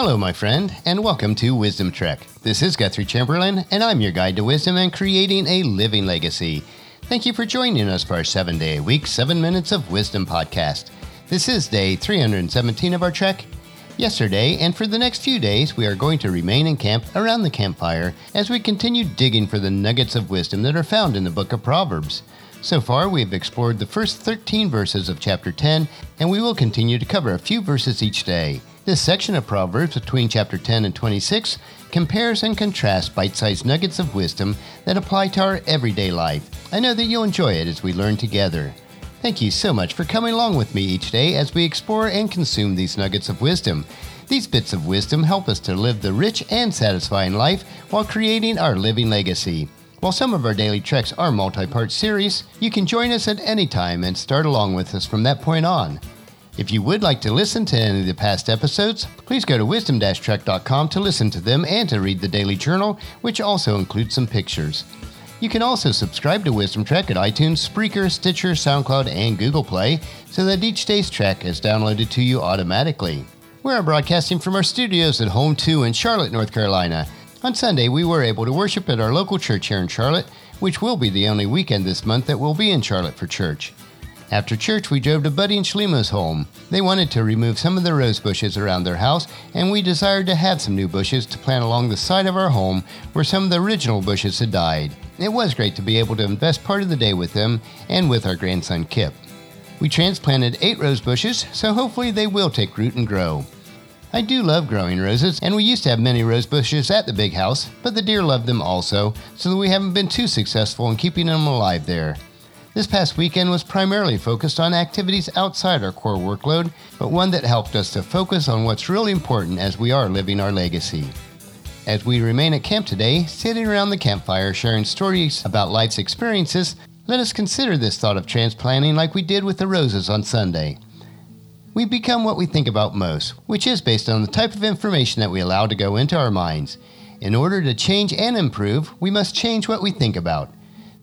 Hello, my friend, and welcome to Wisdom Trek. This is Guthrie Chamberlain, and I'm your guide to wisdom and creating a living legacy. Thank you for joining us for our seven day a week, seven minutes of wisdom podcast. This is day 317 of our trek. Yesterday, and for the next few days, we are going to remain in camp around the campfire as we continue digging for the nuggets of wisdom that are found in the book of Proverbs. So far, we have explored the first 13 verses of chapter 10, and we will continue to cover a few verses each day. This section of Proverbs between chapter 10 and 26 compares and contrasts bite sized nuggets of wisdom that apply to our everyday life. I know that you'll enjoy it as we learn together. Thank you so much for coming along with me each day as we explore and consume these nuggets of wisdom. These bits of wisdom help us to live the rich and satisfying life while creating our living legacy. While some of our daily treks are multi part series, you can join us at any time and start along with us from that point on. If you would like to listen to any of the past episodes, please go to wisdom-trek.com to listen to them and to read the daily journal, which also includes some pictures. You can also subscribe to Wisdom Trek at iTunes, Spreaker, Stitcher, SoundCloud, and Google Play so that each day's trek is downloaded to you automatically. We are broadcasting from our studios at Home 2 in Charlotte, North Carolina. On Sunday, we were able to worship at our local church here in Charlotte, which will be the only weekend this month that we'll be in Charlotte for church. After church, we drove to Buddy and Shlima's home. They wanted to remove some of the rose bushes around their house, and we desired to have some new bushes to plant along the side of our home where some of the original bushes had died. It was great to be able to invest part of the day with them and with our grandson Kip. We transplanted eight rose bushes, so hopefully they will take root and grow. I do love growing roses, and we used to have many rose bushes at the big house, but the deer loved them also, so we haven't been too successful in keeping them alive there. This past weekend was primarily focused on activities outside our core workload, but one that helped us to focus on what's really important as we are living our legacy. As we remain at camp today, sitting around the campfire sharing stories about life's experiences, let us consider this thought of transplanting like we did with the roses on Sunday. We become what we think about most, which is based on the type of information that we allow to go into our minds. In order to change and improve, we must change what we think about.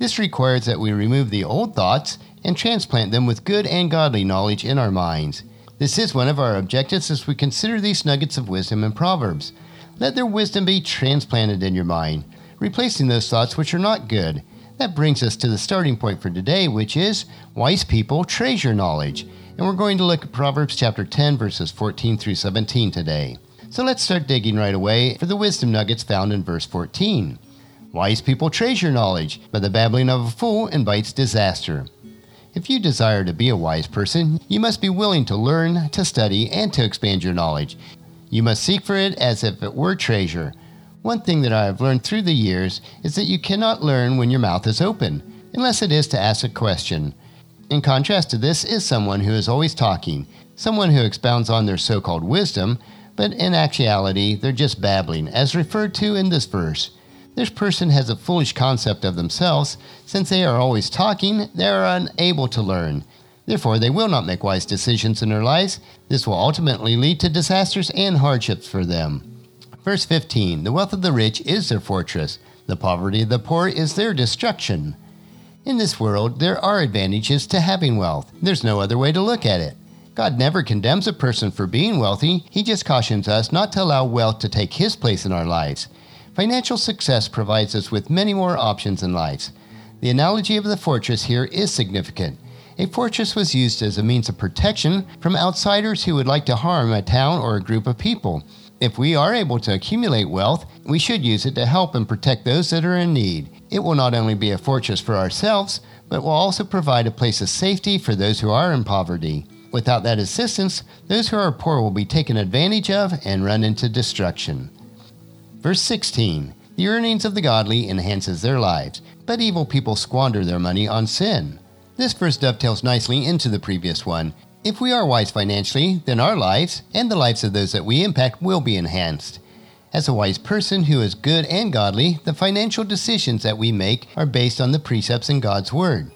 This requires that we remove the old thoughts and transplant them with good and godly knowledge in our minds. This is one of our objectives as we consider these nuggets of wisdom in Proverbs. Let their wisdom be transplanted in your mind, replacing those thoughts which are not good. That brings us to the starting point for today, which is wise people treasure knowledge. And we're going to look at Proverbs chapter 10, verses 14 through 17 today. So let's start digging right away for the wisdom nuggets found in verse 14. Wise people treasure knowledge, but the babbling of a fool invites disaster. If you desire to be a wise person, you must be willing to learn, to study, and to expand your knowledge. You must seek for it as if it were treasure. One thing that I have learned through the years is that you cannot learn when your mouth is open, unless it is to ask a question. In contrast to this is someone who is always talking, someone who expounds on their so called wisdom, but in actuality they're just babbling, as referred to in this verse. This person has a foolish concept of themselves. Since they are always talking, they are unable to learn. Therefore, they will not make wise decisions in their lives. This will ultimately lead to disasters and hardships for them. Verse 15 The wealth of the rich is their fortress, the poverty of the poor is their destruction. In this world, there are advantages to having wealth. There's no other way to look at it. God never condemns a person for being wealthy, He just cautions us not to allow wealth to take His place in our lives. Financial success provides us with many more options in life. The analogy of the fortress here is significant. A fortress was used as a means of protection from outsiders who would like to harm a town or a group of people. If we are able to accumulate wealth, we should use it to help and protect those that are in need. It will not only be a fortress for ourselves, but will also provide a place of safety for those who are in poverty. Without that assistance, those who are poor will be taken advantage of and run into destruction. Verse 16 The earnings of the godly enhances their lives, but evil people squander their money on sin. This verse dovetails nicely into the previous one. If we are wise financially, then our lives and the lives of those that we impact will be enhanced. As a wise person who is good and godly, the financial decisions that we make are based on the precepts in God's Word.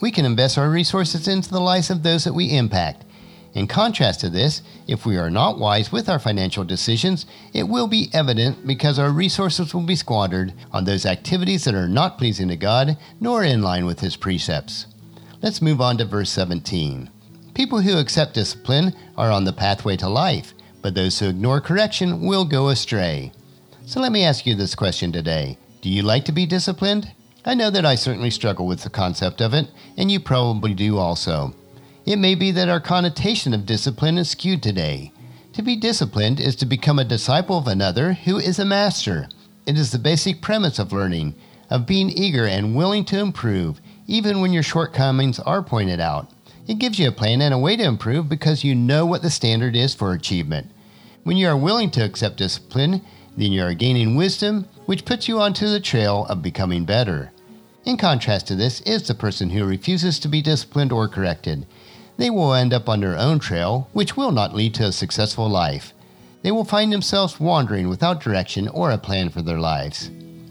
We can invest our resources into the lives of those that we impact, in contrast to this, if we are not wise with our financial decisions, it will be evident because our resources will be squandered on those activities that are not pleasing to God nor in line with His precepts. Let's move on to verse 17. People who accept discipline are on the pathway to life, but those who ignore correction will go astray. So let me ask you this question today Do you like to be disciplined? I know that I certainly struggle with the concept of it, and you probably do also. It may be that our connotation of discipline is skewed today. To be disciplined is to become a disciple of another who is a master. It is the basic premise of learning, of being eager and willing to improve, even when your shortcomings are pointed out. It gives you a plan and a way to improve because you know what the standard is for achievement. When you are willing to accept discipline, then you are gaining wisdom, which puts you onto the trail of becoming better. In contrast to this is the person who refuses to be disciplined or corrected. They will end up on their own trail, which will not lead to a successful life. They will find themselves wandering without direction or a plan for their lives.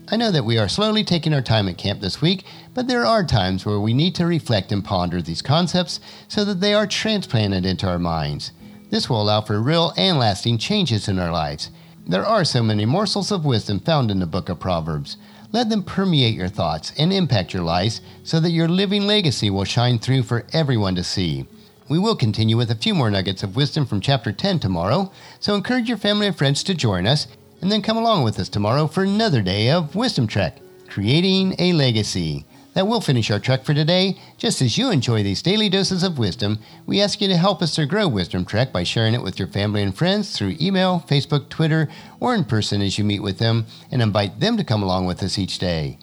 I know that we are slowly taking our time at camp this week, but there are times where we need to reflect and ponder these concepts so that they are transplanted into our minds. This will allow for real and lasting changes in our lives. There are so many morsels of wisdom found in the book of Proverbs. Let them permeate your thoughts and impact your lives so that your living legacy will shine through for everyone to see. We will continue with a few more nuggets of wisdom from chapter 10 tomorrow, so encourage your family and friends to join us and then come along with us tomorrow for another day of Wisdom Trek, creating a legacy. That will finish our trek for today. Just as you enjoy these daily doses of wisdom, we ask you to help us to grow Wisdom Trek by sharing it with your family and friends through email, Facebook, Twitter, or in person as you meet with them, and invite them to come along with us each day.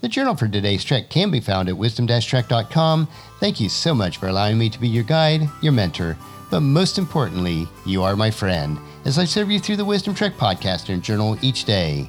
The journal for today's trek can be found at wisdom-trek.com. Thank you so much for allowing me to be your guide, your mentor, but most importantly, you are my friend as I serve you through the Wisdom Trek podcast and journal each day.